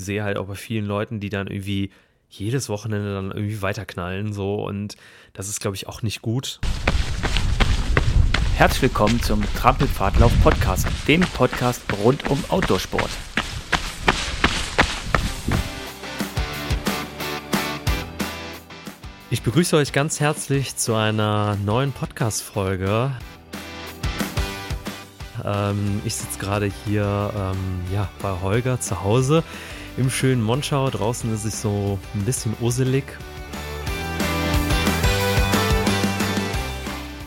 sehe halt auch bei vielen Leuten, die dann irgendwie jedes Wochenende dann irgendwie weiterknallen so und das ist glaube ich auch nicht gut. Herzlich willkommen zum Trampelpfadlauf Podcast, dem Podcast rund um Outdoorsport. Ich begrüße euch ganz herzlich zu einer neuen Podcast-Folge. Ähm, ich sitze gerade hier ähm, ja, bei Holger zu Hause im schönen Monschau. Draußen ist es so ein bisschen uselig.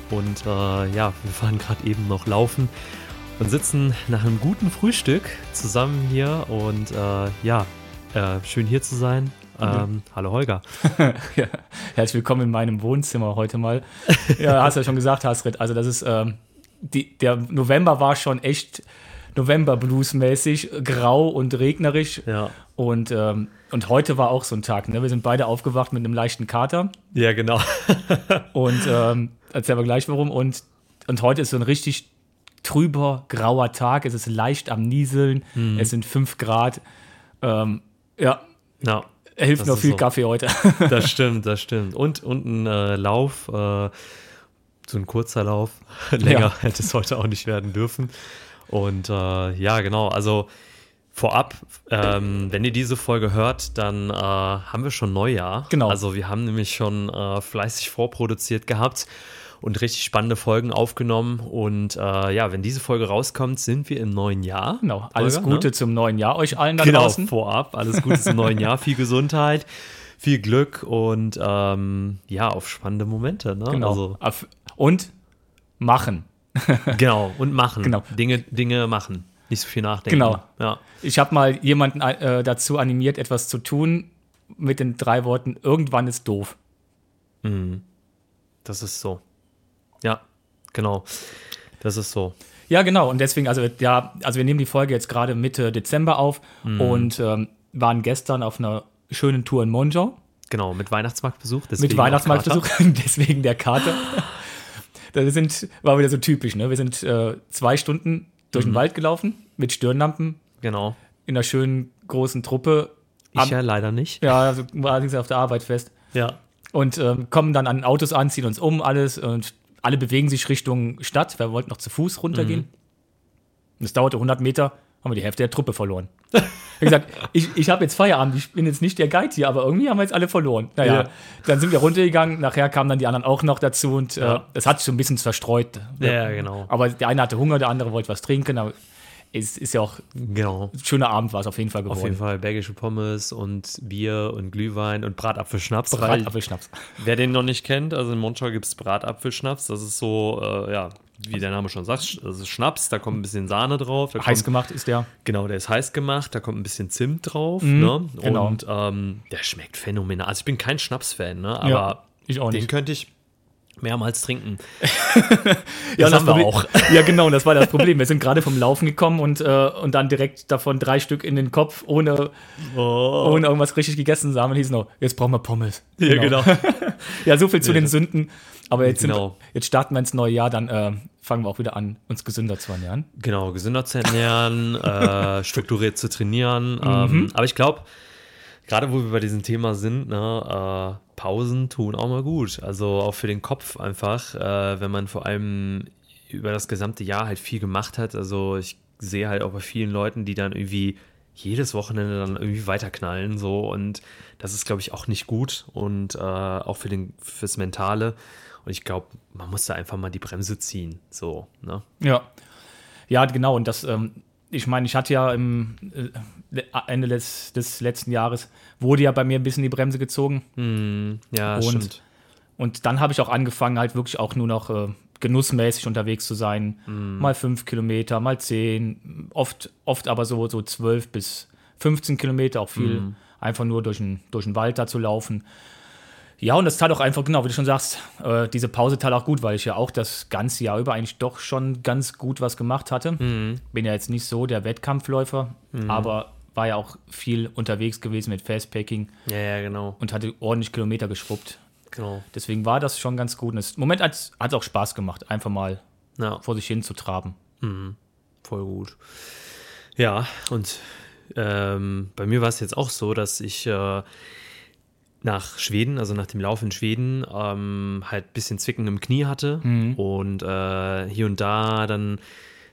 Und äh, ja, wir fahren gerade eben noch laufen und sitzen nach einem guten Frühstück zusammen hier. Und äh, ja, äh, schön hier zu sein. Ähm, hallo Holger. ja, herzlich willkommen in meinem Wohnzimmer heute mal. Ja, hast ja schon gesagt, Hasrit. Also das ist, ähm, die, der November war schon echt November-Blues-mäßig, grau und regnerisch. Ja. Und, ähm, und heute war auch so ein Tag. Ne? Wir sind beide aufgewacht mit einem leichten Kater. Ja, genau. und ähm, erzählen wir gleich warum. Und, und heute ist so ein richtig trüber, grauer Tag. Es ist leicht am Nieseln. Mhm. Es sind 5 Grad. Ähm, ja, Ja, hilft noch ist viel so. Kaffee heute. das stimmt, das stimmt. Und, und ein äh, Lauf, äh, so ein kurzer Lauf. Länger Ja. hätte es heute auch nicht werden dürfen. Und äh, ja, genau. Also vorab, ähm, wenn ihr diese Folge hört, dann äh, haben wir schon Neujahr. Genau. Also wir haben nämlich schon äh, fleißig vorproduziert gehabt und richtig spannende Folgen aufgenommen. Und äh, ja, wenn diese Folge rauskommt, sind wir im neuen Jahr. Genau, alles Holger, Gute ne? zum neuen Jahr euch allen da genau, draußen. vorab. Alles Gute zum neuen Jahr, viel Gesundheit, viel Glück und ähm, ja, auf spannende Momente. Ne? Genau. Also, Und machen. genau, und machen. Genau. Dinge, Dinge machen. Nicht so viel nachdenken. Genau. Ja. Ich habe mal jemanden äh, dazu animiert, etwas zu tun mit den drei Worten, irgendwann ist doof. Das ist so. Ja, genau. Das ist so. Ja, genau. Und deswegen, also ja, also wir nehmen die Folge jetzt gerade Mitte Dezember auf Mhm. und ähm, waren gestern auf einer schönen Tour in Monschau Genau, mit Weihnachtsmarktbesuch. mit Weihnachtsmarktbesuch, deswegen der Kater. Das sind, war wieder so typisch, ne? Wir sind äh, zwei Stunden durch Mhm. den Wald gelaufen mit Stirnlampen Genau. in einer schönen großen Truppe. Ich Am- ja leider nicht. Ja, also war allerdings auf der Arbeit fest. Ja. Und ähm, kommen dann an Autos an, ziehen uns um, alles und alle bewegen sich Richtung Stadt. Wir wollten noch zu Fuß runtergehen. Mhm. Es dauerte 100 Meter, haben wir die Hälfte der Truppe verloren. Ich habe gesagt, ich, ich habe jetzt Feierabend, ich bin jetzt nicht der Guide hier, aber irgendwie haben wir jetzt alle verloren. Naja, Ja. dann sind wir runtergegangen, nachher kamen dann die anderen auch noch dazu und Ja. äh, es hat sich so ein bisschen verstreut. Ja, genau. Aber der eine hatte Hunger, der andere wollte was trinken, aber es ist ja auch Genau. ein schöner Abend war es auf jeden Fall geworden. Auf jeden Fall belgische Pommes und Bier und Glühwein und Bratapfelschnaps. Bratapfelschnaps. Wer den noch nicht kennt, also in Monschau gibt es Bratapfelschnaps. Das ist so, äh, ja, wie der Name schon sagt, das ist Schnaps. Da kommt ein bisschen Sahne drauf. Heiß kommt, gemacht ist der. Genau, der ist heiß gemacht. Da kommt ein bisschen Zimt drauf. Mhm, ne? genau. Und ähm, der schmeckt phänomenal. Also ich bin kein Schnaps-Fan, ne? aber Ja, ich auch den nicht. könnte ich mehrmals trinken. Ja, Das haben wir Problem- auch. Ja, genau, das war das Problem. Wir sind gerade vom Laufen gekommen und, äh, und dann direkt davon drei Stück in den Kopf, ohne, Oh. ohne irgendwas richtig gegessen zu haben. Und hieß noch, jetzt brauchen wir Pommes. Ja, genau. Ja, so viel zu Ja, den Sünden. Aber jetzt, Genau. sind, jetzt starten wir ins neue Jahr, dann äh, fangen wir auch wieder an, uns gesünder zu ernähren. Genau, gesünder zu ernähren, äh, strukturiert zu trainieren. Mhm. Ähm, aber ich glaube, gerade wo wir bei diesem Thema sind, ne, äh, Pausen tun auch mal gut. Also auch für den Kopf einfach, äh, wenn man vor allem über das gesamte Jahr halt viel gemacht hat. Also ich sehe halt auch bei vielen Leuten, die dann irgendwie jedes Wochenende dann irgendwie weiterknallen so und das ist glaube ich auch nicht gut und äh, auch für den fürs Mentale und ich glaube man muss da einfach mal die Bremse ziehen so ne Ja. Ja, genau. Und das, ähm, ich meine, ich hatte ja im äh, Ende des, des letzten Jahres, wurde ja bei mir ein bisschen die Bremse gezogen. Hm, ja Und- stimmt Und dann habe ich auch angefangen, halt wirklich auch nur noch äh, genussmäßig unterwegs zu sein. Mal fünf Kilometer, mal zehn, oft, oft aber so, so zwölf bis 15 Kilometer, auch viel einfach nur durch den, durch den Wald da zu laufen. Ja, und das tat auch einfach, genau, wie du schon sagst, äh, diese Pause tat auch gut, weil ich ja auch das ganze Jahr über eigentlich doch schon ganz gut was gemacht hatte. Bin ja jetzt nicht so der Wettkampfläufer, aber war ja auch viel unterwegs gewesen mit Fastpacking Ja, ja, genau. und hatte ordentlich Kilometer geschwuppt. genau. Deswegen war das schon ganz gut. Und im Moment hat es auch Spaß gemacht, einfach mal Ja, vor sich hin zu traben. voll gut. Ja, und ähm, bei mir war es jetzt auch so, dass ich äh, nach Schweden, also nach dem Lauf in Schweden, ähm, halt ein bisschen Zwicken im Knie hatte Mhm. und äh, hier und da dann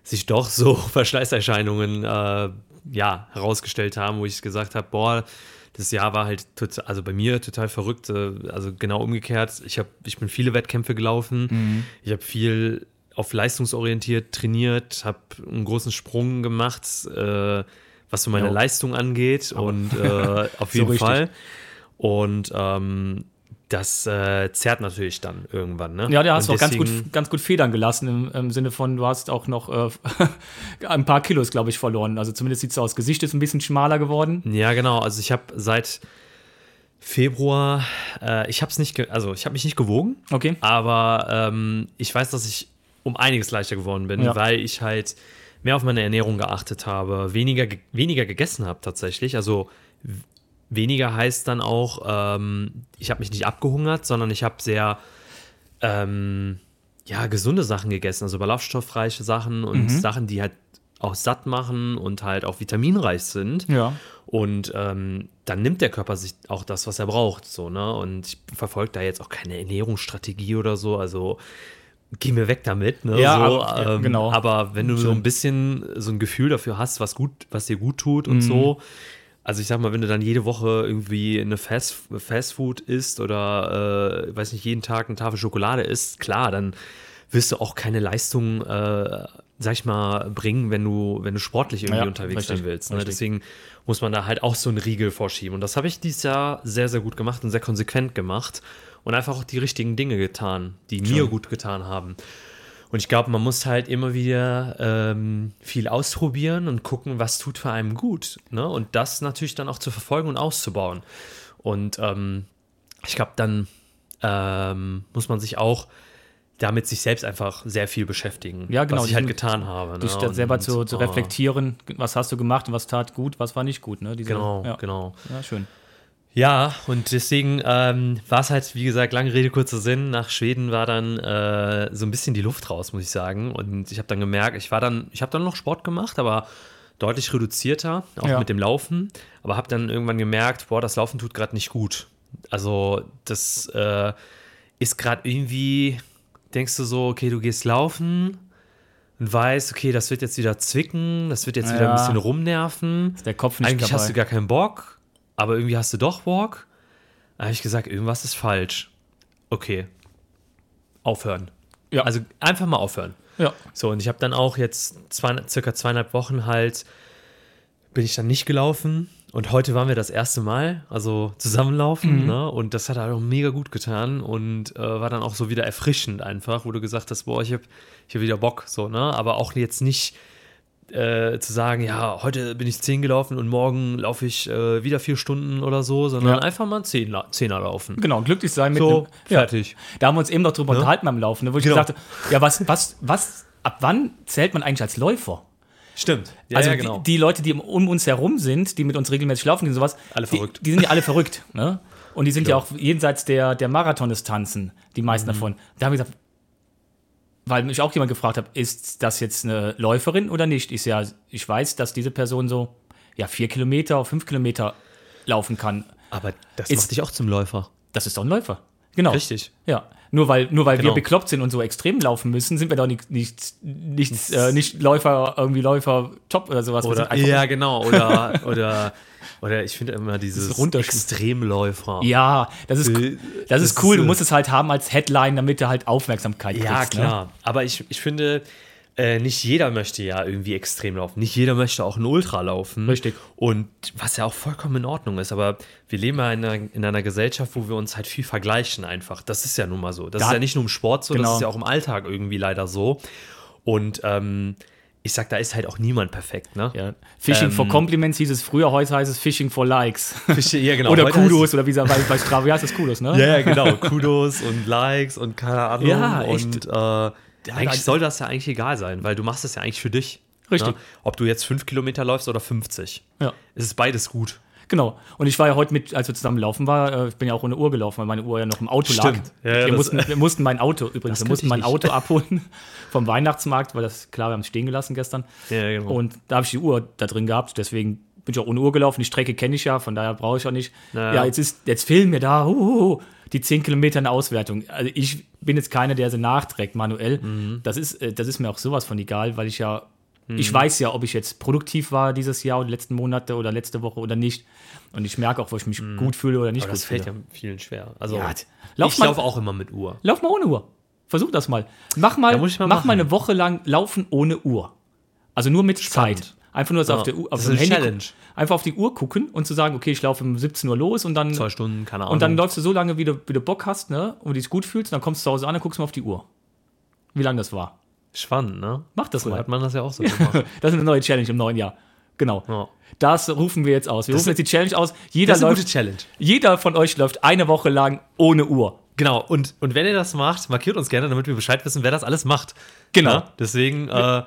sich doch so Verschleißerscheinungen äh, ja, herausgestellt haben, wo ich gesagt habe, boah, das Jahr war halt total, also bei mir total verrückt, äh, also genau umgekehrt. Ich, hab, ich bin viele Wettkämpfe gelaufen, Mhm. ich habe viel auf leistungsorientiert trainiert, habe einen großen Sprung gemacht, äh, was so meine Jo. Leistung angeht und äh, auf So jeden richtig. Fall. Und ähm, das äh, zerrt natürlich dann irgendwann. Ne? Ja, da hast du auch ganz gut, ganz gut Federn gelassen, im, im Sinne von, du hast auch noch äh, ein paar Kilos, glaube ich, verloren. Also zumindest sieht es aus. Gesicht ist ein bisschen schmaler geworden. Ja, genau. Also ich habe seit Februar, äh, ich habe es nicht, also ich habe mich nicht gewogen, Okay. aber ähm, ich weiß, dass ich um einiges leichter geworden bin, Ja. weil ich halt mehr auf meine Ernährung geachtet habe, weniger, ge- weniger gegessen habe tatsächlich. Also weniger heißt dann auch, ähm, ich habe mich nicht abgehungert, sondern ich habe sehr ähm, ja, gesunde Sachen gegessen, also ballaststoffreiche Sachen und Sachen, die halt auch satt machen und halt auch vitaminreich sind. Ja. Und ähm, dann nimmt der Körper sich auch das, was er braucht. So, ne? Und ich verfolge da jetzt auch keine Ernährungsstrategie oder so. Also geh mir weg damit. Ne? Ja, so, aber- ja, ähm, genau. Aber wenn du so ein bisschen so ein Gefühl dafür hast, was gut, was dir gut tut Mhm. und so. Also ich sag mal, wenn du dann jede Woche irgendwie eine Fast, Fastfood isst oder äh, weiß nicht, jeden Tag eine Tafel Schokolade isst, klar, dann wirst du auch keine Leistung, äh, sag ich mal, bringen, wenn du, wenn du sportlich irgendwie Ja, unterwegs richtig, sein willst. Ne? Deswegen muss man da halt auch so einen Riegel vorschieben. Und das habe ich dieses Jahr sehr, sehr gut gemacht und sehr konsequent gemacht und einfach auch die richtigen Dinge getan, die mir gut getan haben. Und ich glaube, man muss halt immer wieder ähm, viel ausprobieren und gucken, was tut für einen gut. Ne? Und das natürlich dann auch zu verfolgen und auszubauen. Und ähm, ich glaube, dann ähm, muss man sich auch damit sich selbst einfach sehr viel beschäftigen, Ja, genau, was ich halt getan habe. Dich ne? da selber Und, zu, zu äh, reflektieren, was hast du gemacht und was tat gut, was war nicht gut. Ne? Diese, Genau, ja. genau. Ja, schön. Ja, und deswegen ähm, war es halt, wie gesagt, lange Rede, kurzer Sinn. Nach Schweden war dann äh, so ein bisschen die Luft raus, muss ich sagen. Und ich habe dann gemerkt, ich war dann, ich habe dann noch Sport gemacht, aber deutlich reduzierter, auch Ja. mit dem Laufen. Aber habe dann irgendwann gemerkt, boah, das Laufen tut gerade nicht gut. Also das äh, ist gerade irgendwie, denkst du so, okay, du gehst laufen und weißt, okay, das wird jetzt wieder zwicken, das wird jetzt wieder Ja. ein bisschen rumnerven. Ist der Kopf nicht Eigentlich dabei. hast du gar keinen Bock, aber irgendwie hast du doch Bock. Da habe ich gesagt, irgendwas ist falsch. Okay. Aufhören. Ja. Also einfach mal aufhören. ja. So, und ich habe dann auch jetzt zwei, circa zweieinhalb Wochen halt, bin ich dann nicht gelaufen. Und heute waren wir das erste Mal, also zusammenlaufen, ne? Und das hat halt auch mega gut getan und äh, war dann auch so wieder erfrischend einfach, wo du gesagt hast, boah, ich habe ich hab wieder Bock, so, ne? Aber auch jetzt nicht äh, zu sagen, ja, heute bin ich zehn gelaufen und morgen laufe ich äh, wieder vier Stunden oder so, sondern Ja. einfach mal zehn, La- Zehner laufen. Genau, glücklich sein mit So, einem- ja. fertig. Da haben wir uns eben noch drüber unterhalten beim Laufen, ne, wo ich Genau. gesagt habe, ja, was, was, was, ab wann zählt man eigentlich als Läufer? Stimmt. Ja, also ja, genau. die, die Leute, die um uns herum sind, die mit uns regelmäßig laufen und sowas, Alle die, verrückt. Die sind ja alle verrückt. Ne? Und die sind ja auch jenseits der, der Marathondistanzen, die meisten Mhm. davon. Da habe ich gesagt, weil mich auch jemand gefragt hat, ist das jetzt eine Läuferin oder nicht? Ich, ja, ich weiß, dass diese Person so ja, vier Kilometer, fünf Kilometer laufen kann. Aber das Ist- macht dich auch zum Läufer. Das ist doch ein Läufer. Genau. Richtig. Ja, nur weil, nur weil Genau. wir bekloppt sind und so extrem laufen müssen, sind wir doch nicht, nicht, nicht, äh, nicht Läufer, irgendwie Läufer top oder sowas. Oder, ja, genau. Oder, oder, oder ich finde immer dieses. Extremläufer. ja, das ist, Äh, das ist cool. ist, Du musst es halt haben als Headline, damit du halt Aufmerksamkeit kriegst. Ja, Ne? klar. Aber ich, ich finde, äh, nicht jeder möchte ja irgendwie extrem laufen. Nicht jeder möchte auch ein Ultra laufen. Richtig. Und was ja auch vollkommen in Ordnung ist. Aber wir leben ja in einer, in einer Gesellschaft, wo wir uns halt viel vergleichen einfach. Das ist ja nun mal so. Das Da- ist ja nicht nur im Sport so, Genau. das ist ja auch im Alltag irgendwie leider so. Und ähm, ich sag, da ist halt auch niemand perfekt, ne? Ja. Fishing Ähm, for Compliments hieß es früher, heute heißt es Fishing for Likes. ja, genau. oder Heute Kudos, oder wie bei, bei Strava wie heißt das Kudos, ne? Ja, ja, genau. Kudos und Likes und keine Ahnung. Ja, echt. Und äh, eigentlich soll das ja eigentlich egal sein, weil du machst es ja eigentlich für dich. Richtig. Ne? Ob du jetzt fünf Kilometer läufst oder 50. Ja. Es ist beides gut. Genau. Und ich war ja heute mit, als wir zusammen laufen waren, äh, ich bin ja auch ohne Uhr gelaufen, weil meine Uhr ja noch im Auto lag. Stimmt. Ja, ja, wir, mussten, wir mussten mein Auto, übrigens, wir mussten mein. Auto abholen vom Weihnachtsmarkt, weil das, klar, wir haben es stehen gelassen gestern. Ja, genau. Und da habe ich die Uhr da drin gehabt, deswegen bin ich auch ohne Uhr gelaufen. Die Strecke kenne ich ja, von daher brauche ich auch nicht. Naja. Ja, jetzt, ist, jetzt fehlen mir da uh, die 10 Kilometer in der Auswertung. Also ich bin jetzt keiner, der sie nachträgt manuell. Mhm. Das, ist, äh, das ist mir auch sowas von egal, weil ich ja, Mhm. ich weiß ja, ob ich jetzt produktiv war dieses Jahr oder die letzten Monate oder letzte Woche oder nicht. Und ich merke auch, wo ich mich gut fühle oder nicht Mhm. Aber gut das fällt fühle. ja vielen schwer. Also, Ja, lauf ich laufe auch immer mit Uhr. Lauf mal ohne Uhr. Versuch das mal. Mach mal, mal mach machen. mal eine Woche lang laufen ohne Uhr. Also nur mit Spannend. Zeit. Einfach nur so Ja, auf, der Uhr, auf das ist eine Handy. Challenge. Einfach auf die Uhr gucken und zu sagen, okay, ich laufe um 17 Uhr los und dann, Zwei Stunden, keine Ahnung. und dann läufst du so lange, wie du, wie du Bock hast, ne? Und dich gut fühlst, und dann kommst du zu Hause an und guckst mal auf die Uhr. Wie lange das war. Spannend, ne? Mach das Früher mal. hat man das ja auch so gemacht. Das ist eine neue Challenge im neuen Jahr. Genau. Ja. Das rufen wir jetzt aus. Wir Das rufen jetzt die Challenge aus. Jeder, Das ist eine läuft, gute Challenge. jeder von euch läuft eine Woche lang ohne Uhr. Genau, und, und wenn ihr das macht, markiert uns gerne, damit wir Bescheid wissen, wer das alles macht. Genau. Ja? Deswegen, äh,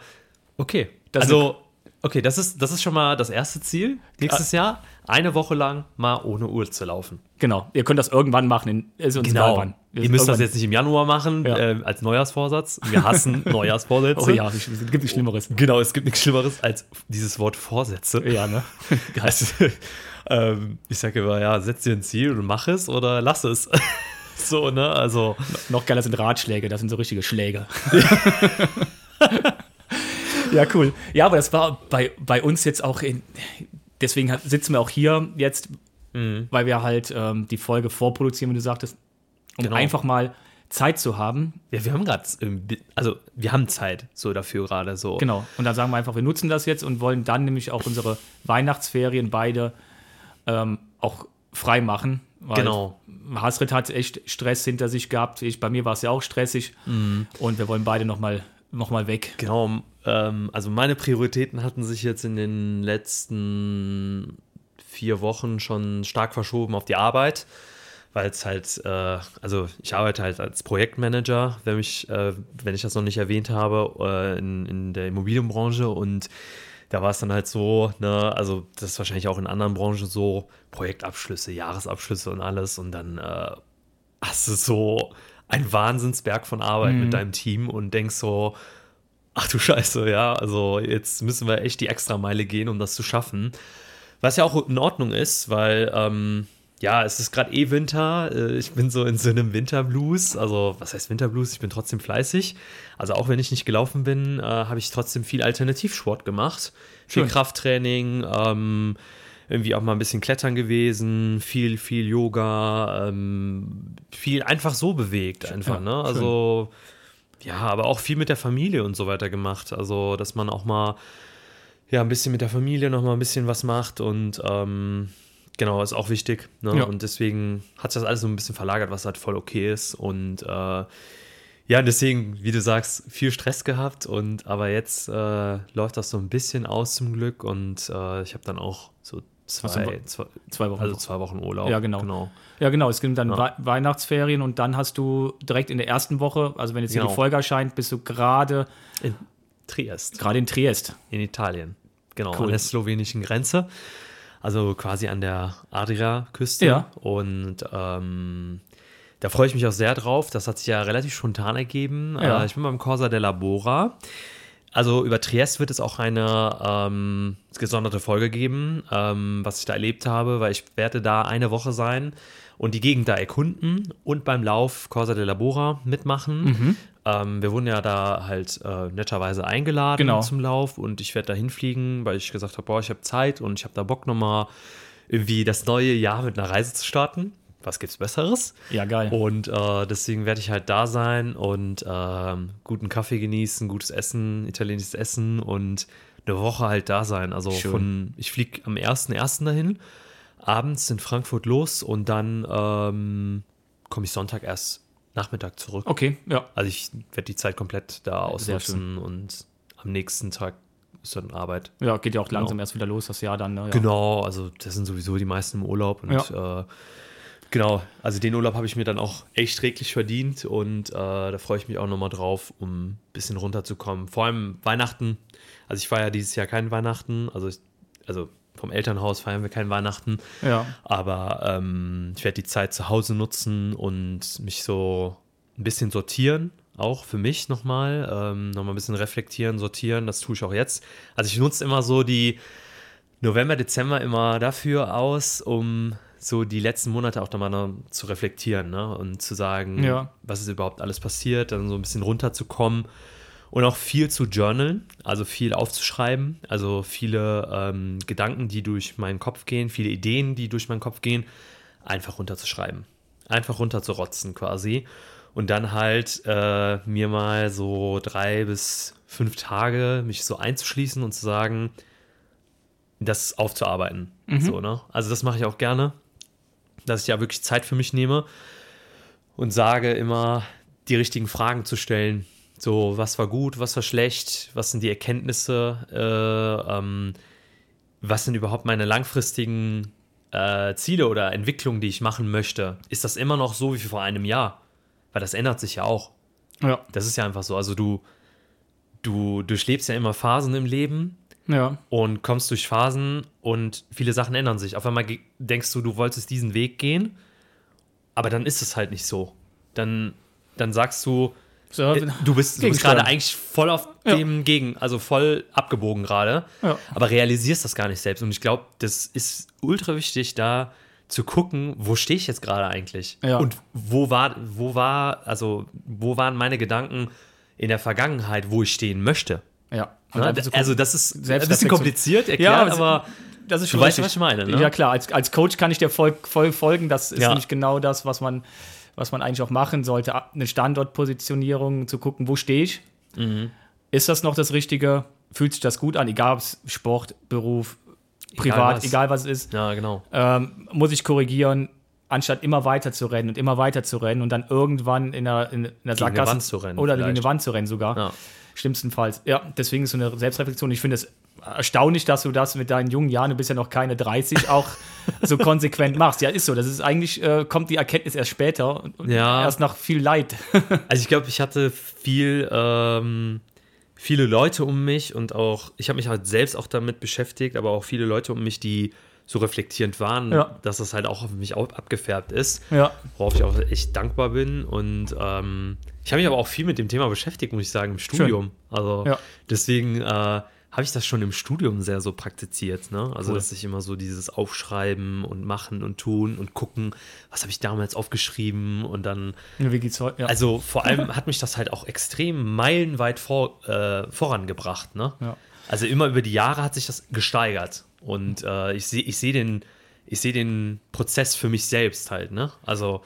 okay. Das also, okay, das ist, das ist schon mal das erste Ziel. Nächstes Jahr eine Woche lang mal ohne Uhr zu laufen. Genau. Ihr könnt das irgendwann machen. In, uns egal wann. Ihr müsst das jetzt nicht im Januar machen, Ja. äh, als Neujahrsvorsatz. Wir hassen Neujahrsvorsätze. Oh ja, es gibt nichts Schlimmeres. Genau, es gibt nichts Schlimmeres als dieses Wort Vorsätze. Ja, ne? Also, ähm, ich sage immer, ja, setz dir ein Ziel und mach es oder lass es. so, ne? Also, Noch geiler sind Ratschläge, das sind so richtige Schläge. ja, cool. Ja, aber das war bei, bei uns jetzt auch in. Deswegen hat- sitzen wir auch hier jetzt, Mhm. weil wir halt ähm, die Folge vorproduzieren, wie du sagtest, um Genau. einfach mal Zeit zu haben. ja, wir haben gerade, also, wir haben Zeit so dafür gerade so. Genau. Und dann sagen wir einfach, wir nutzen das jetzt und wollen dann nämlich auch unsere Weihnachtsferien beide ähm, auch frei machen. Genau. Hasrit hat echt Stress hinter sich gehabt. Ich, bei mir war es ja auch stressig. Mhm. Und wir wollen beide nochmal noch mal weg. Genau, ähm, also meine Prioritäten hatten sich jetzt in den letzten vier Wochen schon stark verschoben auf die Arbeit, weil es halt, äh, also ich arbeite halt als Projektmanager, wenn, mich, äh, wenn ich das noch nicht erwähnt habe, äh, in, in der Immobilienbranche und da war es dann halt so, ne, also das ist wahrscheinlich auch in anderen Branchen so, Projektabschlüsse, Jahresabschlüsse und alles und dann äh, hast du so ein Wahnsinnsberg von Arbeit mit deinem Team und denkst so, ach du Scheiße, ja, also jetzt müssen wir echt die Extrameile gehen, um das zu schaffen. Was ja auch in Ordnung ist, weil, ähm, ja, es ist gerade eh Winter. Äh, Ich bin so in so einem Winterblues. Also, was heißt Winterblues? Ich bin trotzdem fleißig. Also, auch wenn ich nicht gelaufen bin, äh, habe ich trotzdem viel Alternativsport gemacht. Viel Schön. Krafttraining, ähm, irgendwie auch mal ein bisschen Klettern gewesen, viel, viel Yoga, ähm, viel einfach so bewegt, einfach, ja, ne? schön. Also, ja, aber auch viel mit der Familie und so weiter gemacht. Also, dass man auch mal ja, ein bisschen mit der Familie noch mal ein bisschen was macht und ähm, genau, ist auch wichtig. Ne? Ja. Und deswegen hat sich das alles so ein bisschen verlagert, was halt voll okay ist. Und äh, ja, deswegen, wie du sagst, viel Stress gehabt und aber jetzt äh, läuft das so ein bisschen aus zum Glück und äh, ich habe dann auch so zwei, zwei, Zwei Wochen. also zwei Wochen Urlaub. Ja, genau. genau. ja, genau. Es gibt dann Ja. Wei- Weihnachtsferien und dann hast du direkt in der ersten Woche, also wenn jetzt hier Genau. die Folge erscheint, bist du gerade In Triest. gerade in Triest. In Italien. Genau, Cool. an der slowenischen Grenze. Also quasi an der Adria-Küste. Ja. Und ähm, da freue ich mich auch sehr drauf. Das hat sich ja relativ spontan ergeben. Ja. Äh, ich bin beim Corsa della Bora. Also über Triest wird es auch eine ähm, gesonderte Folge geben, ähm, was ich da erlebt habe, weil ich werde da eine Woche sein und die Gegend da erkunden und beim Lauf Corsa della Bora mitmachen. Mhm. Ähm, wir wurden ja da halt äh, netterweise eingeladen Genau. zum Lauf und ich werde da hinfliegen, weil ich gesagt habe, boah, ich habe Zeit und ich habe da Bock nochmal irgendwie das neue Jahr mit einer Reise zu starten. Was gibt's Besseres? Ja, geil. Und äh, deswegen werde ich halt da sein und ähm, guten Kaffee genießen, gutes Essen, italienisches Essen und eine Woche halt da sein. Also Schön. von, ich fliege am 1.1. dahin, abends in Frankfurt los und dann ähm, komme ich Sonntag erst Nachmittag zurück. Okay, ja. Also ich werde die Zeit komplett da ausnutzen und am nächsten Tag ist dann Arbeit. Ja, geht ja auch langsam erst wieder los, das Jahr dann. Ne? Ja. Genau, also das sind sowieso die meisten im Urlaub und äh, genau, also den Urlaub habe ich mir dann auch echt reglich verdient und äh, da freue ich mich auch nochmal drauf, um ein bisschen runterzukommen. Vor allem Weihnachten, also ich feiere dieses Jahr kein Weihnachten, also, ich, also vom Elternhaus feiern wir kein Weihnachten, Ja. aber ähm, ich werde die Zeit zu Hause nutzen und mich so ein bisschen sortieren, auch für mich nochmal, ähm, nochmal ein bisschen reflektieren, sortieren, das tue ich auch jetzt. Also ich nutze immer so die November, Dezember immer dafür aus, um so die letzten Monate auch nochmal noch zu reflektieren ne? und zu sagen, Ja. was ist überhaupt alles passiert, dann so ein bisschen runterzukommen und auch viel zu journalen, also viel aufzuschreiben, also viele ähm, Gedanken, die durch meinen Kopf gehen, viele Ideen, die durch meinen Kopf gehen, einfach runterzuschreiben. Einfach runterzurotzen quasi. Und dann halt äh, mir mal so drei bis fünf Tage mich so einzuschließen und zu sagen, das aufzuarbeiten. So, ne? Also das mache ich auch gerne, dass ich ja wirklich Zeit für mich nehme und sage immer, die richtigen Fragen zu stellen. So, was war gut, was war schlecht, was sind die Erkenntnisse, äh, ähm, was sind überhaupt meine langfristigen äh, Ziele oder Entwicklungen, die ich machen möchte. Ist das immer noch so wie vor einem Jahr? Weil das ändert sich ja auch. Ja. Das ist ja einfach so. Also du, du durchlebst ja immer Phasen im Leben Ja. und kommst durch Phasen und viele Sachen ändern sich. Auf einmal denkst du, du wolltest diesen Weg gehen, aber dann ist es halt nicht so. Dann, dann sagst du, So, äh, du bist, du bist Gegensteuern. gerade eigentlich voll auf Ja. dem Gegen, also voll abgebogen gerade, Ja. aber realisierst das gar nicht selbst. Und ich glaube, das ist ultra wichtig, da zu gucken, wo stehe ich jetzt gerade eigentlich? Ja. Und wo war, wo war, also wo waren meine Gedanken in der Vergangenheit, wo ich stehen möchte? ja. Und Ne? so Also das ist ein bisschen kompliziert erklärt, Ja, aber das ist du schon weißt, richtig. was ich meine, ne? Ja, klar, als, als Coach kann ich dir voll, voll folgen. Das ist Ja. nicht genau das, was man, was man eigentlich auch machen sollte. Eine Standortpositionierung, zu gucken, wo stehe ich? Mhm. Ist das noch das Richtige? Fühlt sich das gut an? Egal ob es Sport, Beruf, privat, was. egal was es ist. ja, genau. Ähm, muss ich korrigieren, anstatt immer weiter zu rennen und immer weiter zu rennen und dann irgendwann in der, in der Sackgasse Wand zu rennen oder gegen eine. Wand zu rennen sogar. Ja. Schlimmstenfalls. Ja, deswegen ist so eine Selbstreflexion. Ich finde es erstaunlich, dass du das mit deinen jungen Jahren, du bist ja noch keine 30, auch so konsequent machst. Ja, ist so. Das ist eigentlich, äh, kommt die Erkenntnis erst später Ja. erst nach viel Leid. Also ich glaube, ich hatte viel, ähm, viele Leute um mich und auch, ich habe mich halt selbst auch damit beschäftigt, aber auch viele Leute um mich, die so reflektierend waren, Ja. dass das halt auch auf mich abgefärbt ist, ja. worauf ich auch echt dankbar bin. Und ähm, ich habe mich aber auch viel mit dem Thema beschäftigt, muss ich sagen, im Studium. Also Ja. deswegen äh, habe ich das schon im Studium sehr so praktiziert. Ne? Also Cool. dass ich immer so dieses Aufschreiben und Machen und Tun und gucken, was habe ich damals aufgeschrieben und dann Wie geht's heute? Ja. also vor allem hat mich das halt auch extrem meilenweit vor, äh, vorangebracht. Ne? Ja. Also immer über die Jahre hat sich das gesteigert. Und äh, ich sehe ich seh den, ich den Prozess für mich selbst halt. Ne? Also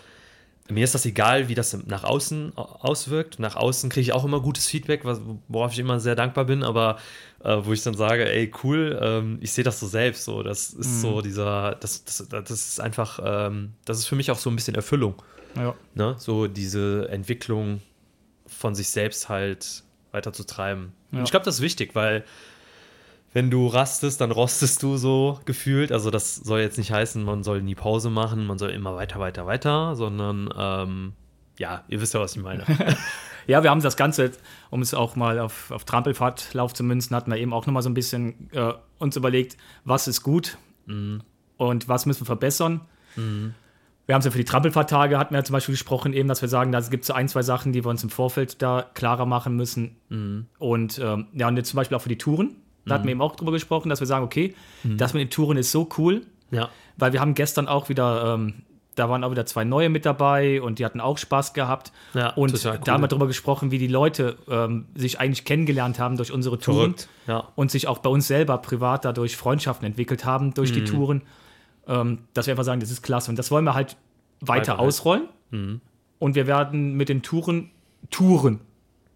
mir ist das egal, wie das nach außen au- auswirkt. Nach außen kriege ich auch immer gutes Feedback, worauf ich immer sehr dankbar bin, aber äh, wo ich dann sage, ey, cool, ähm, ich sehe das so selbst. So, das ist so dieser, das, das, das ist einfach, ähm, das ist für mich auch so ein bisschen Erfüllung ja. ne, so diese Entwicklung von sich selbst halt weiter zu treiben. Ja. Und ich glaube, das ist wichtig, weil wenn du rastest, dann rostest du so gefühlt. Also das soll jetzt nicht heißen, man soll nie Pause machen, man soll immer weiter, weiter, weiter, sondern ähm, ja, ihr wisst ja, was ich meine. Ja, wir haben das Ganze, um es auch mal auf, auf Trampelfahrtlauf zu münzen, hatten wir eben auch nochmal so ein bisschen äh, uns überlegt, was ist gut und was müssen wir verbessern. Wir haben es ja für die Trampelfahrttage, hatten wir ja zum Beispiel gesprochen, eben, dass wir sagen, da gibt es so ein, zwei Sachen, die wir uns im Vorfeld da klarer machen müssen. Und ähm, ja, und jetzt zum Beispiel auch für die Touren. Da hatten wir eben auch drüber gesprochen, dass wir sagen, okay, das mit den Touren ist so cool, ja, weil wir haben gestern auch wieder, ähm, da waren auch wieder zwei neue mit dabei und die hatten auch Spaß gehabt. Ja, und cool. da haben wir darüber gesprochen, wie die Leute ähm, sich eigentlich kennengelernt haben durch unsere Touren. Ja, und sich auch bei uns selber privat dadurch Freundschaften entwickelt haben durch Mhm. die Touren. Ähm, dass wir einfach sagen, das ist klasse. Und das wollen wir halt weiter Beibehalten. ausrollen. Mhm. Und wir werden mit den Touren Touren.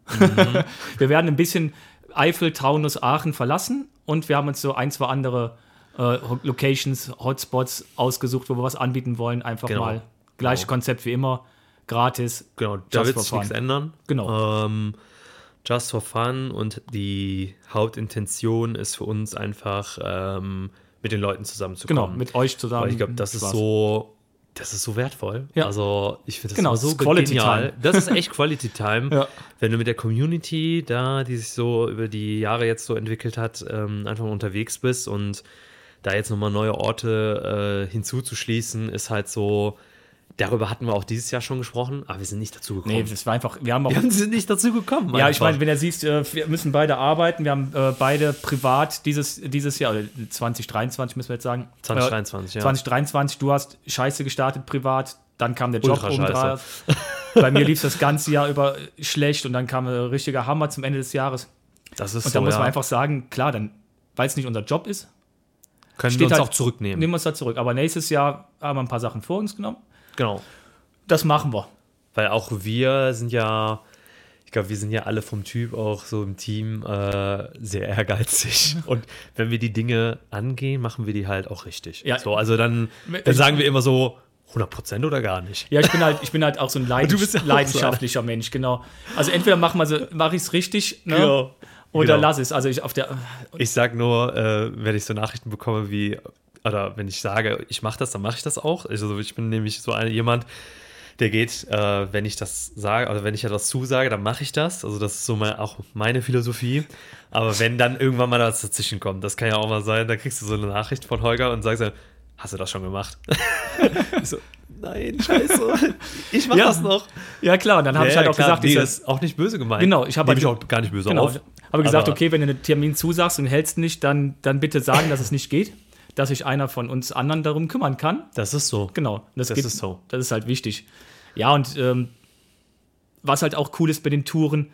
Mhm. wir werden ein bisschen Eifel, Taunus, Aachen verlassen und wir haben uns so ein, zwei andere äh, Locations, Hotspots ausgesucht, wo wir was anbieten wollen. Einfach Genau. mal gleiches Genau. Konzept wie immer, gratis. genau, da wird sich nichts ändern. Genau. Ähm, just for fun und die Hauptintention ist für uns einfach, ähm, mit den Leuten zusammenzukommen. Genau, mit euch zusammen. Weil ich glaube, das ist Spaß. so, das ist so wertvoll. Ja. Also ich finde das Genau, so Quality genial. Time. Das ist echt Quality Time. Ja. Wenn du mit der Community da, die sich so über die Jahre jetzt so entwickelt hat, ähm, einfach unterwegs bist und da jetzt nochmal neue Orte äh, hinzuzuschließen, ist halt so, Darüber hatten wir auch dieses Jahr schon gesprochen, aber wir sind nicht dazu gekommen. Nee, das war einfach, wir haben auch. wir sind nicht dazu gekommen. Ja, ich meine, wenn er siehst, äh, wir müssen beide arbeiten. Wir haben äh, beide privat dieses, dieses Jahr, oder 2023 müssen wir jetzt sagen. 2023, äh, ja. 2023, du hast scheiße gestartet privat, dann kam der Job oben drauf. Bei mir lief es das ganze Jahr über schlecht und dann kam ein richtiger Hammer zum Ende des Jahres. das ist Und so, da muss ja. man einfach sagen, klar, dann, weil es nicht unser Job ist, können wir uns halt- auch zurücknehmen. nehmen wir uns da zurück. Aber nächstes Jahr haben wir ein paar Sachen vor uns genommen. Genau. Das machen wir. Weil auch wir sind ja, ich glaube, wir sind ja alle vom Typ auch so im Team äh, sehr ehrgeizig. Und wenn wir die Dinge angehen, machen wir die halt auch richtig. Ja. So, also dann, dann sagen wir immer so 100% oder gar nicht. Ja, ich bin halt, ich bin halt auch so ein Leidens Du bist ja auch so leidenschaftlicher Mensch, genau. Also entweder machen wir so, mache ich es richtig, ne? Genau. Oder Genau. lass es. Also ich auf der Ich sag nur, äh, wenn ich so Nachrichten bekomme wie, oder wenn ich sage, ich mache das, dann mache ich das auch. Also ich bin nämlich so eine, jemand, der geht, äh, wenn ich das sage, oder wenn ich etwas zusage, dann mache ich das. Also das ist so mal auch meine Philosophie. Aber wenn dann irgendwann mal was dazwischen kommt, das kann ja auch mal sein, dann kriegst du so eine Nachricht von Holger und sagst dann, hast du das schon gemacht? ich so, nein, scheiße, ich mache Ja. das noch. Ja, klar, und dann habe ich halt auch klar, gesagt, nee, das ist auch nicht böse gemeint. Genau, ich habe halt- auch gar nicht böse genau, auf. habe gesagt, okay, wenn du einen Termin zusagst und hältst nicht, dann, dann bitte sagen, dass es nicht geht, dass sich einer von uns anderen darum kümmern kann. Das ist so. Genau, das, Das geht, ist so. Das ist halt wichtig. Ja, und ähm, was halt auch cool ist bei den Touren,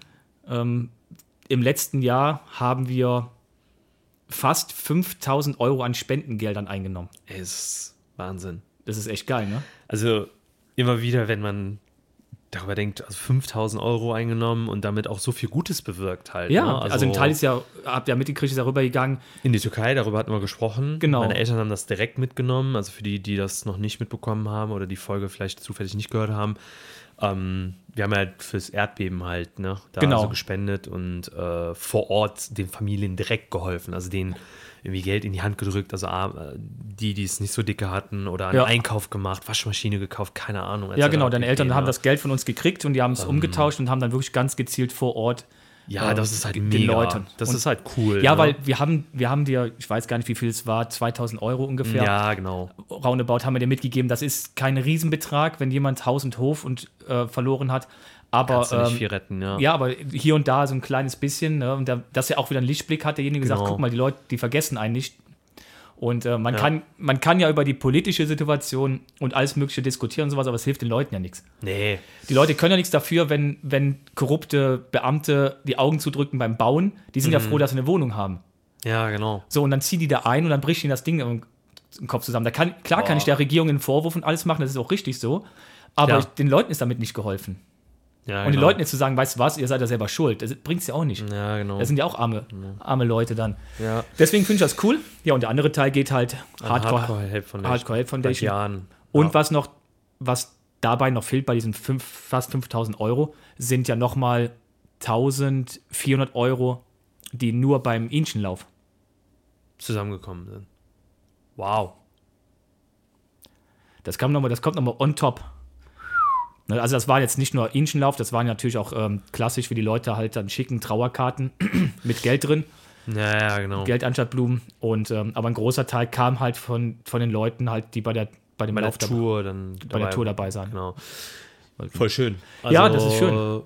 ähm, im letzten Jahr haben wir fast 5000 Euro an Spendengeldern eingenommen. Das ist Wahnsinn. Das ist echt geil, ne? Also immer wieder, wenn man darüber denkt, also 5000 Euro eingenommen und damit auch so viel Gutes bewirkt halt. Ja, ne? also, ein Teil ist ja, habt ihr ja mitgekriegt, ist ja rübergegangen. in die Türkei, darüber hatten wir gesprochen. Genau. Meine Eltern haben das direkt mitgenommen, also für die, die das noch nicht mitbekommen haben oder die Folge vielleicht zufällig nicht gehört haben. Ähm, wir haben halt fürs Erdbeben halt, ne, da Genau. so gespendet und äh, vor Ort den Familien direkt geholfen, also denen irgendwie Geld in die Hand gedrückt, also äh, die, die es nicht so dicke hatten oder einen Ja. Einkauf gemacht, Waschmaschine gekauft, keine Ahnung. Ja, genau, deine Eltern haben das Geld von uns gekriegt und die haben es umgetauscht und haben dann wirklich ganz gezielt vor Ort. Ja, äh, das ist halt den mega. Leuten. Das Und- ist halt cool. Ja, ne? weil wir haben, wir haben dir, ich weiß gar nicht, wie viel es war, 2000 Euro ungefähr. Ja, genau. roundabout haben wir dir mitgegeben. Das ist kein Riesenbetrag, wenn jemand Haus und Hof und äh, verloren hat. Aber Kannst du nicht ähm, viel retten, ja. ja, aber hier und da so ein kleines bisschen. Ne? Und da, dass er auch wieder einen Lichtblick hat, derjenige gesagt, Genau. guck mal, die Leute, die vergessen einen nicht. Und äh, man, Ja. kann, man kann ja über die politische Situation und alles Mögliche diskutieren und sowas, aber es hilft den Leuten ja nichts. Nee. Die Leute können ja nichts dafür, wenn, wenn korrupte Beamte die Augen zudrücken beim Bauen. Die sind ja Mhm. froh, dass sie eine Wohnung haben. Ja, genau. So, und dann ziehen die da ein und dann bricht ihnen das Ding im, im Kopf zusammen. Da kann, klar kann Boah. ich der Regierung einen Vorwurf und alles machen, das ist auch richtig so. Aber Ja. den Leuten ist damit nicht geholfen. Ja, Und den genau. Leuten jetzt zu sagen, weißt du was, ihr seid ja selber schuld, das bringt es ja auch nicht. Ja, genau. Das sind ja auch arme, arme Leute dann. ja. Deswegen finde ich das cool. Ja, und der andere Teil geht halt Hardcore, Hardcore Help Foundation. Hardcore Help Foundation. Jahren. Und ja. was noch, was dabei noch fehlt bei diesen fünf, fast 5000 Euro, sind ja nochmal 1400 Euro, die nur beim Inchenlauf zusammengekommen sind. Wow. Das, kam noch mal, das kommt nochmal on top. Ne, Also das war jetzt nicht nur Inchenlauf, das waren natürlich auch ähm, klassisch, wie die Leute halt dann schicken Trauerkarten mit Geld drin, Ja, ja, genau. Geld anstatt Blumen. Und ähm, aber ein großer Teil kam halt von, von den Leuten halt, die bei der bei dem Bei der Lauf dabei, Tour dann bei der Tour dabei sein. Genau. Voll schön. Ja, das ist schön.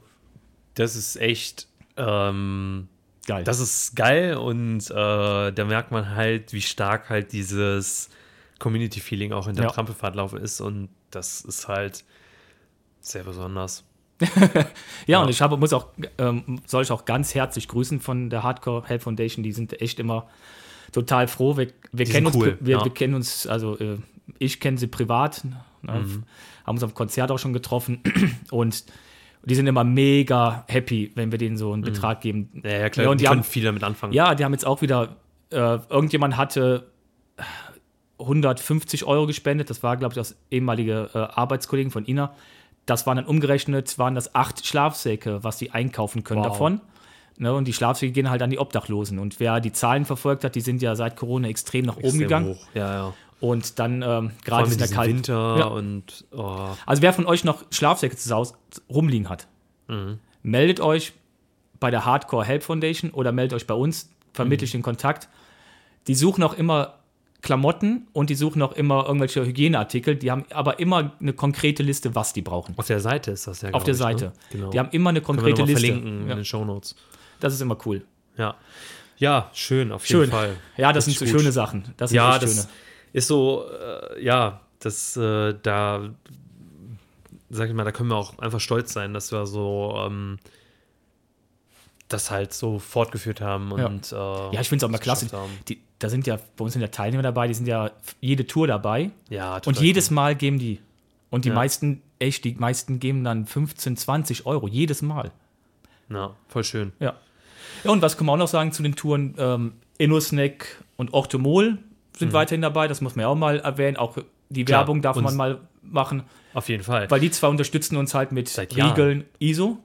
Das ist echt, ähm, Geil. das ist geil und äh, da merkt man halt, wie stark halt dieses Community-Feeling auch in der Ja. Trampelfahrtlauf ist und das ist halt sehr besonders. ja, ja. und ich habe, muss auch, ähm, soll ich auch ganz herzlich grüßen von der Hardcore Help Foundation. Die sind echt immer total froh. Wir, wir kennen uns, cool, wir, ja. wir kennen uns, also äh, ich kenne sie privat, ne, Mhm. haben uns auf dem Konzert auch schon getroffen und die sind immer mega happy, wenn wir denen so einen Betrag geben. Mhm. Ja, ja klar, und die die können haben- viel damit anfangen. Ja, die haben jetzt auch wieder, äh, irgendjemand hatte 150 Euro gespendet. Das war, glaube ich, das ehemalige äh, Arbeitskollegen von Ina. Das waren dann umgerechnet, waren das acht Schlafsäcke, was die einkaufen können Wow. davon. Ne, und die Schlafsäcke gehen halt an die Obdachlosen. Und wer die Zahlen verfolgt hat, die sind ja seit Corona extrem nach oben Extrem gegangen. hoch. Ja, ja. Und dann ähm, gerade in der diesem Kalt. Winter Ja. und oh, Also wer von euch noch Schlafsäcke zu Hause rumliegen hat, Mhm. meldet euch bei der Hardcore Help Foundation oder meldet euch bei uns, vermittelt Mhm. den Kontakt. Die suchen auch immer Klamotten und die suchen auch immer irgendwelche Hygieneartikel. Die haben aber immer eine konkrete Liste, was die brauchen. Auf der Seite ist das ja. Auf der ich, Seite. Ne? Genau. Die haben immer eine konkrete Liste. verlinken Ja, in den Shownotes. das ist immer cool. Ja. Ja, schön, auf jeden Schön. Fall. Ja, das sind so schöne Sachen. Das Ja, das schöne. ist so, äh, ja, das, äh, da, sag ich mal, da können wir auch einfach stolz sein, dass wir so ähm, das halt so fortgeführt haben Ja. und äh, Ja, ich finde es auch mal klasse. Die, da sind ja, bei uns sind ja Teilnehmer dabei, die sind ja jede Tour dabei. Ja, Und total jedes Mal geben die. Und die Ja. meisten, echt, die meisten geben dann 15, 20 Euro. Jedes Mal. cool. Ja, voll schön. Ja. Ja, und was kann man auch noch sagen zu den Touren? Ähm, InnoSnack und Octomol sind weiterhin dabei. Das muss man ja auch mal erwähnen. Auch die Mhm. Klar, Werbung darf man mal machen. Auf jeden Fall. Weil die zwei unterstützen uns halt mit Seit Jahren. Mhm. Riegeln ISO.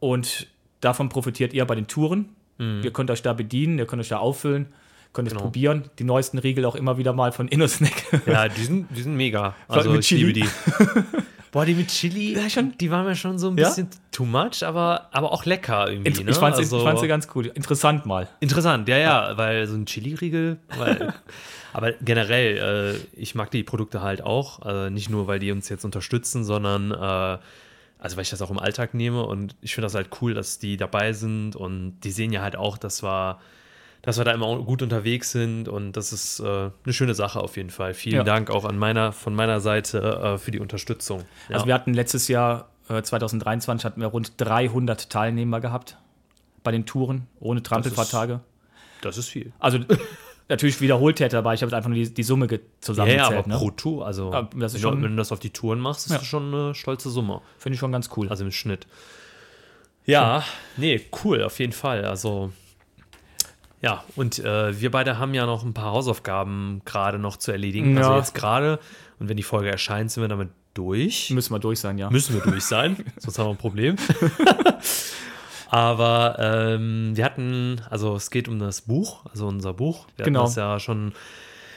Und davon profitiert ihr bei den Touren. Ihr könnt euch da bedienen, ihr könnt euch da auffüllen, könnt es Genau. probieren. Die neuesten Riegel auch immer wieder mal von InnoSnack. Ja, die sind, die sind mega. Also mit ich Chili. liebe die. Boah, die mit Chili, Ja, schon. die waren mir schon so ein Ja? bisschen too much, aber, aber auch lecker irgendwie. Int- ne? ich, also, ich fand's ja ganz cool. Interessant mal. Interessant, ja, ja, weil so ein Chili-Riegel, aber generell, äh, ich mag die Produkte halt auch, äh, nicht nur, weil die uns jetzt unterstützen, sondern, äh, also weil ich das auch im Alltag nehme und ich finde das halt cool, dass die dabei sind und die sehen ja halt auch, dass wir, dass wir da immer gut unterwegs sind und das ist äh, eine schöne Sache auf jeden Fall. Vielen Ja. Dank auch an meiner, von meiner Seite äh, für die Unterstützung. Ja. Also wir hatten letztes Jahr, äh, 2023, hatten wir rund 300 Teilnehmer gehabt bei den Touren ohne Trampelfahrtage. das ist viel. Also natürlich wiederholt hätte dabei, ich habe jetzt einfach nur die, die Summe Ja, zusammengezählt. ja, aber ne? pro Tour, also Ja, schon- du, wenn du das auf die Touren machst, ist Ja. das schon eine stolze Summe. Finde ich schon ganz cool. Also im Schnitt. Ja, nee, cool, auf jeden Fall. Also, ja, und äh, wir beide haben ja noch ein paar Hausaufgaben gerade noch zu erledigen. Also Ja. jetzt gerade, und wenn die Folge erscheint, sind wir damit durch. Müssen wir durch sein, ja. Müssen wir durch sein, sonst haben wir ein Problem. Aber ähm, wir hatten, also es geht um das Buch, also unser Buch. Wir Genau. hatten das ja schon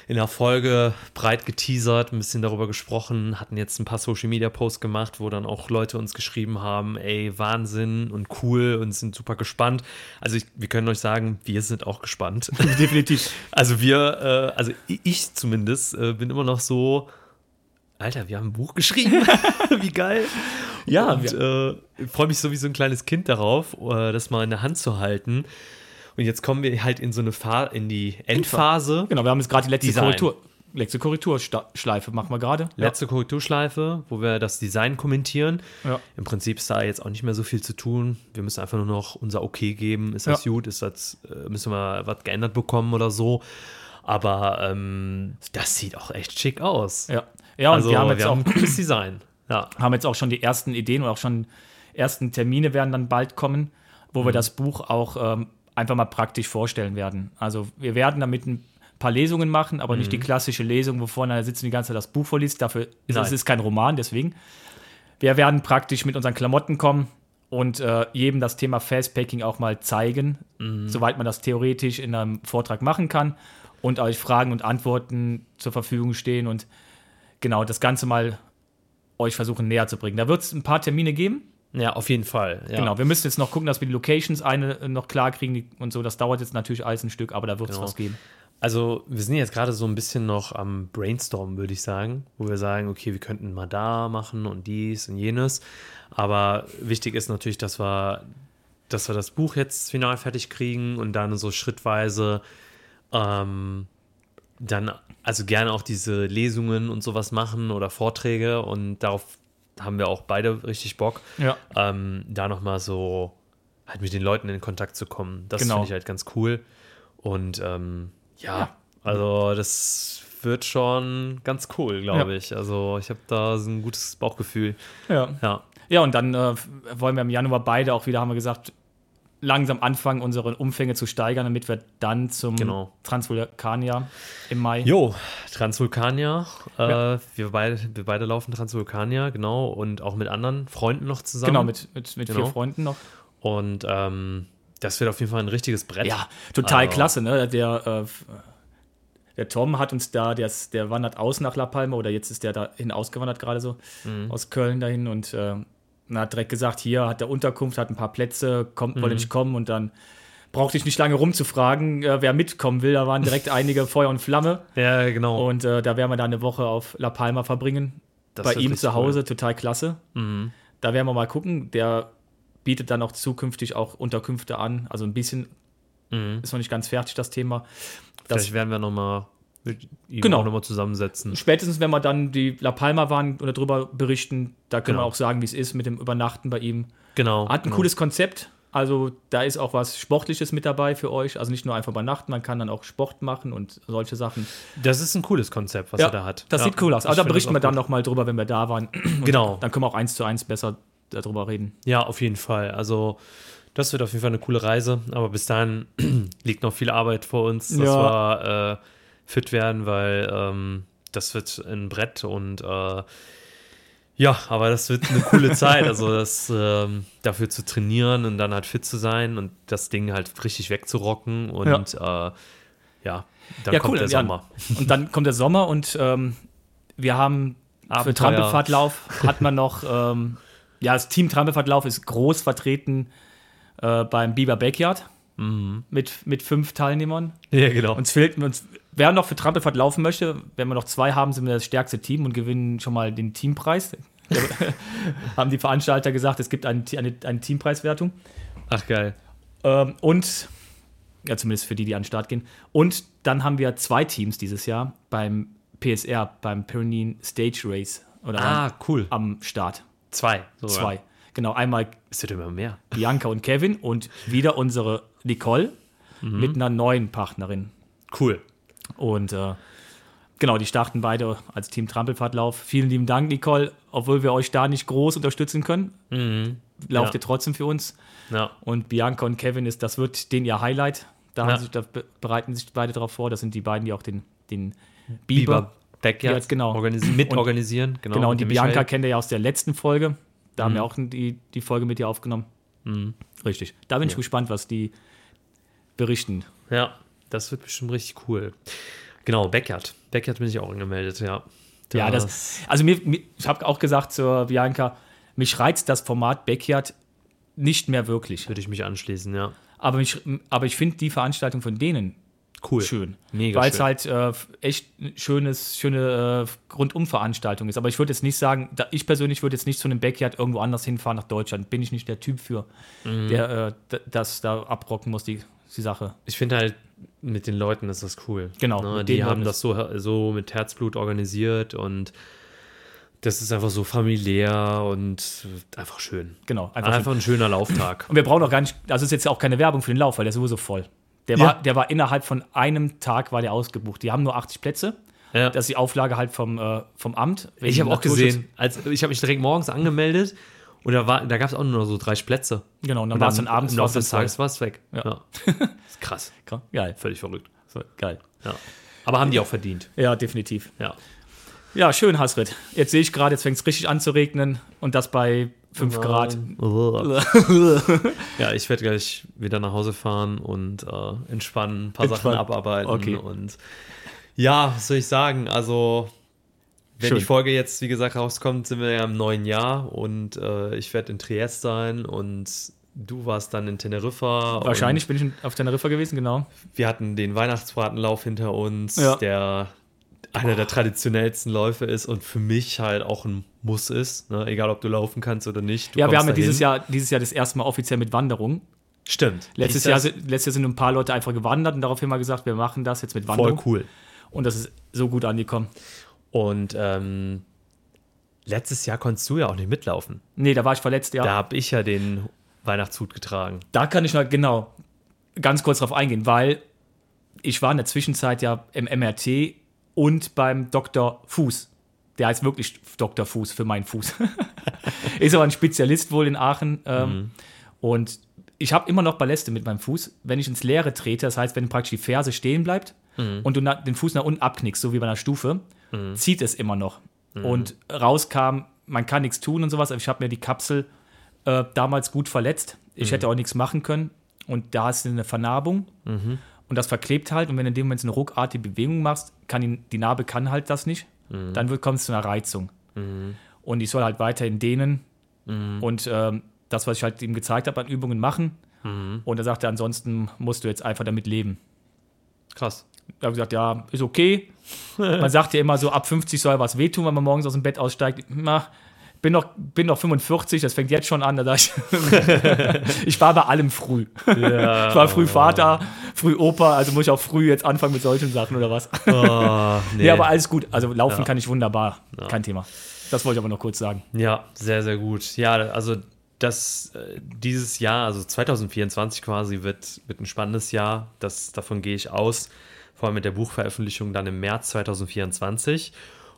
in der Folge breit geteasert, ein bisschen darüber gesprochen, hatten jetzt ein paar Social Media Posts gemacht, wo dann auch Leute uns geschrieben haben, ey, Wahnsinn und cool und sind super gespannt. Also ich, wir können euch sagen, wir sind auch gespannt. Definitiv. Also wir, äh, also ich zumindest äh, bin immer noch so, Alter, wir haben ein Buch geschrieben. Wie geil. Ja, und äh, freue mich so wie so ein kleines Kind darauf, äh, das mal in der Hand zu halten. Und jetzt kommen wir halt in so eine Fa in die Endphase. Genau, wir haben jetzt gerade die letzte Design. Korrektur. Letzte Korrekturschleife machen wir gerade. Letzte Korrekturschleife, wo wir das Design kommentieren. Ja. Im Prinzip ist da jetzt auch nicht mehr so viel zu tun. Wir müssen einfach nur noch unser Okay geben. Ist das Ja. gut? Ist das, äh, müssen wir was geändert bekommen oder so? Aber ähm, das sieht auch echt schick aus. Ja, ja und also, wir haben jetzt auch ein cooles Design. Ja. haben jetzt auch schon die ersten Ideen und auch schon ersten Termine werden dann bald kommen, wo Mhm. wir das Buch auch ähm, einfach mal praktisch vorstellen werden. Also wir werden damit ein paar Lesungen machen, aber Mhm. nicht die klassische Lesung, wo vorne sitzt und die ganze Zeit das Buch vorliest. Dafür ist Nein. es ist kein Roman, deswegen. Wir werden praktisch mit unseren Klamotten kommen und äh, jedem das Thema Fastpacking auch mal zeigen, Mhm. soweit man das theoretisch in einem Vortrag machen kann und euch Fragen und Antworten zur Verfügung stehen und genau das Ganze mal euch versuchen näher zu bringen. Da wird es ein paar Termine geben. ja, auf jeden Fall. Ja. Genau, wir müssen jetzt noch gucken, dass wir die Locations eine noch klar kriegen und so. Das dauert jetzt natürlich alles ein Stück, aber da wird es Genau. was geben. Also, wir sind jetzt gerade so ein bisschen noch am Brainstormen, würde ich sagen, wo wir sagen, okay, wir könnten mal da machen und dies und jenes. Aber wichtig ist natürlich, dass wir, dass wir das Buch jetzt final fertig kriegen und dann so schrittweise ähm, dann, also gerne auch diese Lesungen und sowas machen oder Vorträge und darauf haben wir auch beide richtig Bock, Ja. ähm, da nochmal so halt mit den Leuten in Kontakt zu kommen. Das Genau. finde ich halt ganz cool. Und ähm, ja, also das wird schon ganz cool, glaube Ja. ich. Also ich habe da so ein gutes Bauchgefühl. Ja. Ja, Ja, und dann äh, wollen wir im Januar beide auch wieder, haben wir gesagt, langsam anfangen, unsere Umfänge zu steigern, damit wir dann zum Genau. Transvulkanier im Mai. Jo, Transvulkania. Äh, Ja. wir, beide, wir beide laufen Transvulkania, genau. Und auch mit anderen Freunden noch zusammen. Genau, mit, mit, mit Genau. vier Freunden noch. Und ähm, das wird auf jeden Fall ein richtiges Brett. Ja, total Also- klasse, ne? Der, äh, der Tom hat uns da, der, ist- der wandert aus nach La Palma oder jetzt ist der dahin ausgewandert gerade so, Mhm. aus Köln dahin und äh, hat direkt gesagt, hier hat der Unterkunft, hat ein paar Plätze, kommt, wollte nicht kommen und dann brauchte ich nicht lange rumzufragen, äh, wer mitkommen will. Da waren direkt einige Feuer und Flamme. Ja, genau. Und äh, da werden wir dann eine Woche auf La Palma verbringen. Das bei ihm zu Hause, cool. total klasse. Da werden wir mal gucken. Der bietet dann auch zukünftig auch Unterkünfte an. Also ein bisschen ist noch nicht ganz fertig, das Thema. Das, Vielleicht werden wir nochmal Genau. nochmal zusammensetzen. spätestens, wenn wir dann die La Palma waren oder drüber berichten, da können Genau. wir auch sagen, wie es ist mit dem Übernachten bei ihm. Genau. Hat ein genau. cooles Konzept. Also da ist auch was Sportliches mit dabei für euch. Also nicht nur einfach übernachten, man kann dann auch Sport machen und solche Sachen. Das ist ein cooles Konzept, was er da hat. Das Ja, sieht cool aus. Aber da berichten wir dann nochmal drüber, wenn wir da waren. Und Genau. Dann können wir auch eins zu eins besser darüber reden. Ja, auf jeden Fall. Also, das wird auf jeden Fall eine coole Reise. Aber bis dahin liegt noch viel Arbeit vor uns, dass Ja. wir äh, fit werden, weil ähm, das wird ein Brett und äh, ja, aber das wird eine coole Zeit. Also, das ähm, dafür zu trainieren und dann halt fit zu sein und das Ding halt richtig wegzurocken und ja, äh, ja dann Ja, kommt cool, der. Sommer. Und dann kommt der Sommer und ähm, wir haben für Abenteuer. Trampelfahrtlauf hat man noch, ähm, ja, das Team Trampelfahrtlauf ist groß vertreten äh, beim Biber Backyard Mhm. mit, mit fünf Teilnehmern. Ja, genau. Uns fehlt, uns, wer noch für Trampelfahrt laufen möchte, wenn wir noch zwei haben, sind wir das stärkste Team und gewinnen schon mal den Teampreis. haben die Veranstalter gesagt, es gibt eine, eine, eine Teampreiswertung. Ach, geil. Ähm, und, ja, zumindest für die, die an den Start gehen. Und dann haben wir zwei Teams dieses Jahr beim PSR, beim Pyrenean Stage Race oder Ah, cool. am Start. Zwei. sogar. Zwei. Genau, einmal Es wird immer mehr. Bianca und Kevin und wieder unsere Nicole mit einer neuen Partnerin. Cool. Und äh, genau, die starten beide als Team Trampelfahrtlauf. Vielen lieben Dank, Nicole. Obwohl wir euch da nicht groß unterstützen können, lauft Ja. ihr trotzdem für uns. Ja. Und Bianca und Kevin ist, das wird den ihr Highlight. Da, Ja. haben sich, da be- bereiten sich beide darauf vor. Das sind die beiden, die auch den, den Biber. Biber Backyard Ja, genau. organisi mitorganisieren. Genau, Genau, und mit die Bianca Michael. kennt ihr ja aus der letzten Folge. Da Mhm. haben wir auch die, die Folge mit dir aufgenommen. Richtig. Da bin ich gespannt, was die berichten. Ja, das wird bestimmt richtig cool. Genau, Backyard. Backyard bin ich auch angemeldet, ja. Ja, das, also mir, mir ich habe auch gesagt zur Bianca, mich reizt das Format Backyard nicht mehr wirklich. würde ich mich anschließen, ja. Aber, mich, aber ich finde die Veranstaltung von denen Cool. schön. Mega Weil es schön. halt äh, echt eine schönes, schöne äh, Rundumveranstaltung ist. Aber ich würde jetzt nicht sagen, da, ich persönlich würde jetzt nicht zu einem Backyard irgendwo anders hinfahren nach Deutschland. Bin ich nicht der Typ für, Mhm. der äh, das da abrocken muss, die, die Sache. Ich finde halt, mit den Leuten ist das cool. Genau, Ne, die haben das so, so mit Herzblut organisiert und das ist einfach so familiär und einfach schön. Genau, Einfach, einfach. ein schöner Lauftag. Und wir brauchen auch gar nicht, also ist jetzt auch keine Werbung für den Lauf, weil der ist sowieso voll. Der, Ja. war, der war innerhalb von einem Tag war der ausgebucht. Die haben nur 80 Plätze. Ja. Das ist die Auflage halt vom, äh, vom Amt. Ich habe auch gesehen, als, ich habe mich direkt morgens angemeldet und da, war- da gab es auch nur so 30 Plätze. Genau, und dann war es dann abends Im Laufe des Tages war es weg. Ja. Ja. ist krass. Geil. Völlig verrückt. So, geil. Ja. Aber haben die auch verdient. Ja, definitiv. Ja. Ja, schön, Hasrit. Jetzt sehe ich gerade, jetzt fängt es richtig an zu regnen und das bei 5 Grad. Ja, ich werde gleich wieder nach Hause fahren und äh, entspannen, ein paar Entspannen. Sachen abarbeiten. Okay. Und ja, was soll ich sagen? Also, wenn Schön. die Folge jetzt, wie gesagt, rauskommt, sind wir ja im neuen Jahr und äh, ich werde in Triest sein und du warst dann in Teneriffa. Wahrscheinlich bin ich auf Teneriffa gewesen, genau. Wir hatten den Weihnachtsbratenlauf hinter uns, Ja. der einer der traditionellsten Läufe ist und für mich halt auch ein Muss ist. Ne? Egal, ob du laufen kannst oder nicht. Ja, wir haben ja dieses Jahr, dieses Jahr das erste Mal offiziell mit Wanderung. Stimmt. Letztes Jahr, letztes Jahr sind ein paar Leute einfach gewandert und daraufhin mal gesagt, wir machen das jetzt mit voll Wanderung. cool. Und das ist so gut angekommen. Und ähm, letztes Jahr konntest du ja auch nicht mitlaufen. Nee, da war ich verletzt, ja. Da Da, habe ich ja den Weihnachtshut getragen. kann ich noch genau ganz kurz drauf eingehen, weil ich war in der Zwischenzeit ja im MRT und beim Dr. Fuß. Der heißt wirklich Dr. Fuß für meinen Fuß. ist aber ein Spezialist wohl in Aachen. Ähm, Und ich habe immer noch Balleste mit meinem Fuß. Wenn ich ins Leere trete, das heißt, wenn praktisch die Ferse stehen bleibt und du den Fuß nach unten abknickst, so wie bei einer Stufe, zieht es immer noch. Und rauskam, man kann nichts tun und sowas, aber ich habe mir die Kapsel äh, damals gut verletzt. Ich hätte auch nichts machen können. Und da ist eine Vernarbung und das verklebt halt. Und wenn du in dem Moment so eine ruckartige Bewegung machst, kann die, die Narbe kann halt das nicht. Dann wird- kommt es zu einer Reizung. Und ich soll halt weiterhin dehnen und ähm, das, was ich halt ihm gezeigt habe an Übungen machen. Mhm. Und er sagte, ansonsten musst du jetzt einfach damit leben. Krass. Da habe ich gesagt, ja, ist okay. Man sagt ja immer so, ab 50 soll was wehtun, wenn man morgens aus dem Bett aussteigt. Na, bin noch, bin noch 45, das fängt jetzt schon an. Ich, ich war bei allem früh. Ja. Ich war früh Vater, früh Opa, also muss ich auch früh jetzt anfangen mit solchen Sachen oder was. Oh, nee. ja, aber alles gut. Also laufen ja. kann ich wunderbar. Ja. Kein Thema. Das wollte ich aber noch kurz sagen. Ja, sehr, sehr gut. Ja, also das, äh, dieses Jahr, also 2024 quasi, wird, wird ein spannendes Jahr. Das, davon gehe ich aus. Vor allem mit der Buchveröffentlichung dann im März 2024.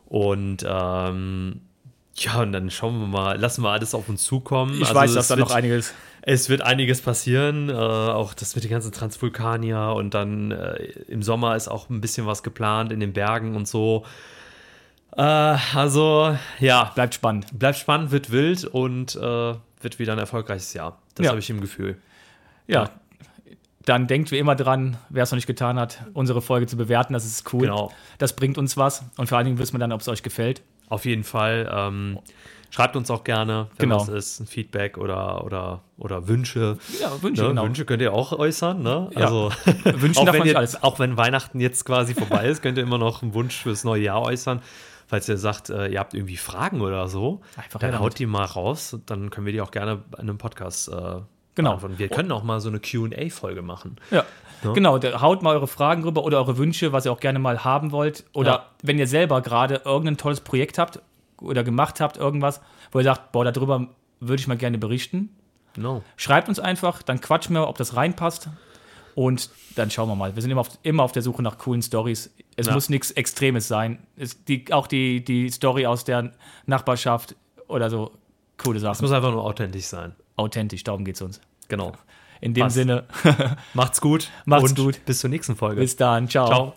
Und ähm, ja, und dann schauen wir mal, lassen wir alles auf uns zukommen. Ich also weiß, dass da noch einiges. Es wird einiges passieren, äh, auch das mit den ganzen Transvulkanier und dann äh, im Sommer ist auch ein bisschen was geplant in den Bergen und so. Äh, also, ja. Bleibt spannend. Bleibt spannend, wird wild und äh, wird wieder ein erfolgreiches Jahr. Das ja. habe ich im Gefühl. Ja. ja. Dann denkt wie immer dran, wer es noch nicht getan hat, unsere Folge zu bewerten. Das ist cool. Genau. Das bringt uns was. Und vor allen Dingen wissen wir dann, ob es euch gefällt. Auf jeden Fall. Ähm, schreibt uns auch gerne, wenn genau. was ist, ein Feedback oder, oder, oder Wünsche. Ja, Wünsche, ne? genau. Wünsche könnt ihr auch äußern. Ne? Ja. Also, Wünschen auch, wenn ihr, alles. auch wenn Weihnachten jetzt quasi vorbei ist, könnt ihr immer noch einen Wunsch fürs neue Jahr äußern. Falls ihr sagt, äh, ihr habt irgendwie Fragen oder so, Einfach dann haut die mal raus. Dann können wir die auch gerne in einem Podcast äh, Genau. Und wir können auch mal so eine QA-Folge machen. Ja. ja. Genau, haut mal eure Fragen rüber oder eure Wünsche, was ihr auch gerne mal haben wollt. Oder ja. wenn ihr selber gerade irgendein tolles Projekt habt oder gemacht habt, irgendwas, wo ihr sagt, boah, darüber würde ich mal gerne berichten. No. Schreibt uns einfach, dann quatschen wir, ob das reinpasst. Und dann schauen wir mal. Wir sind immer auf, immer auf der Suche nach coolen Stories. Es ja. muss nichts Extremes sein. Es, die, auch die, die Story aus der Nachbarschaft oder so, coole Sachen. Es muss einfach nur authentisch sein authentisch, darum geht es uns. Genau. In dem Passt. Sinne. Macht's gut. Macht's gut. Bis zur nächsten Folge. Bis dann. Ciao. Ciao.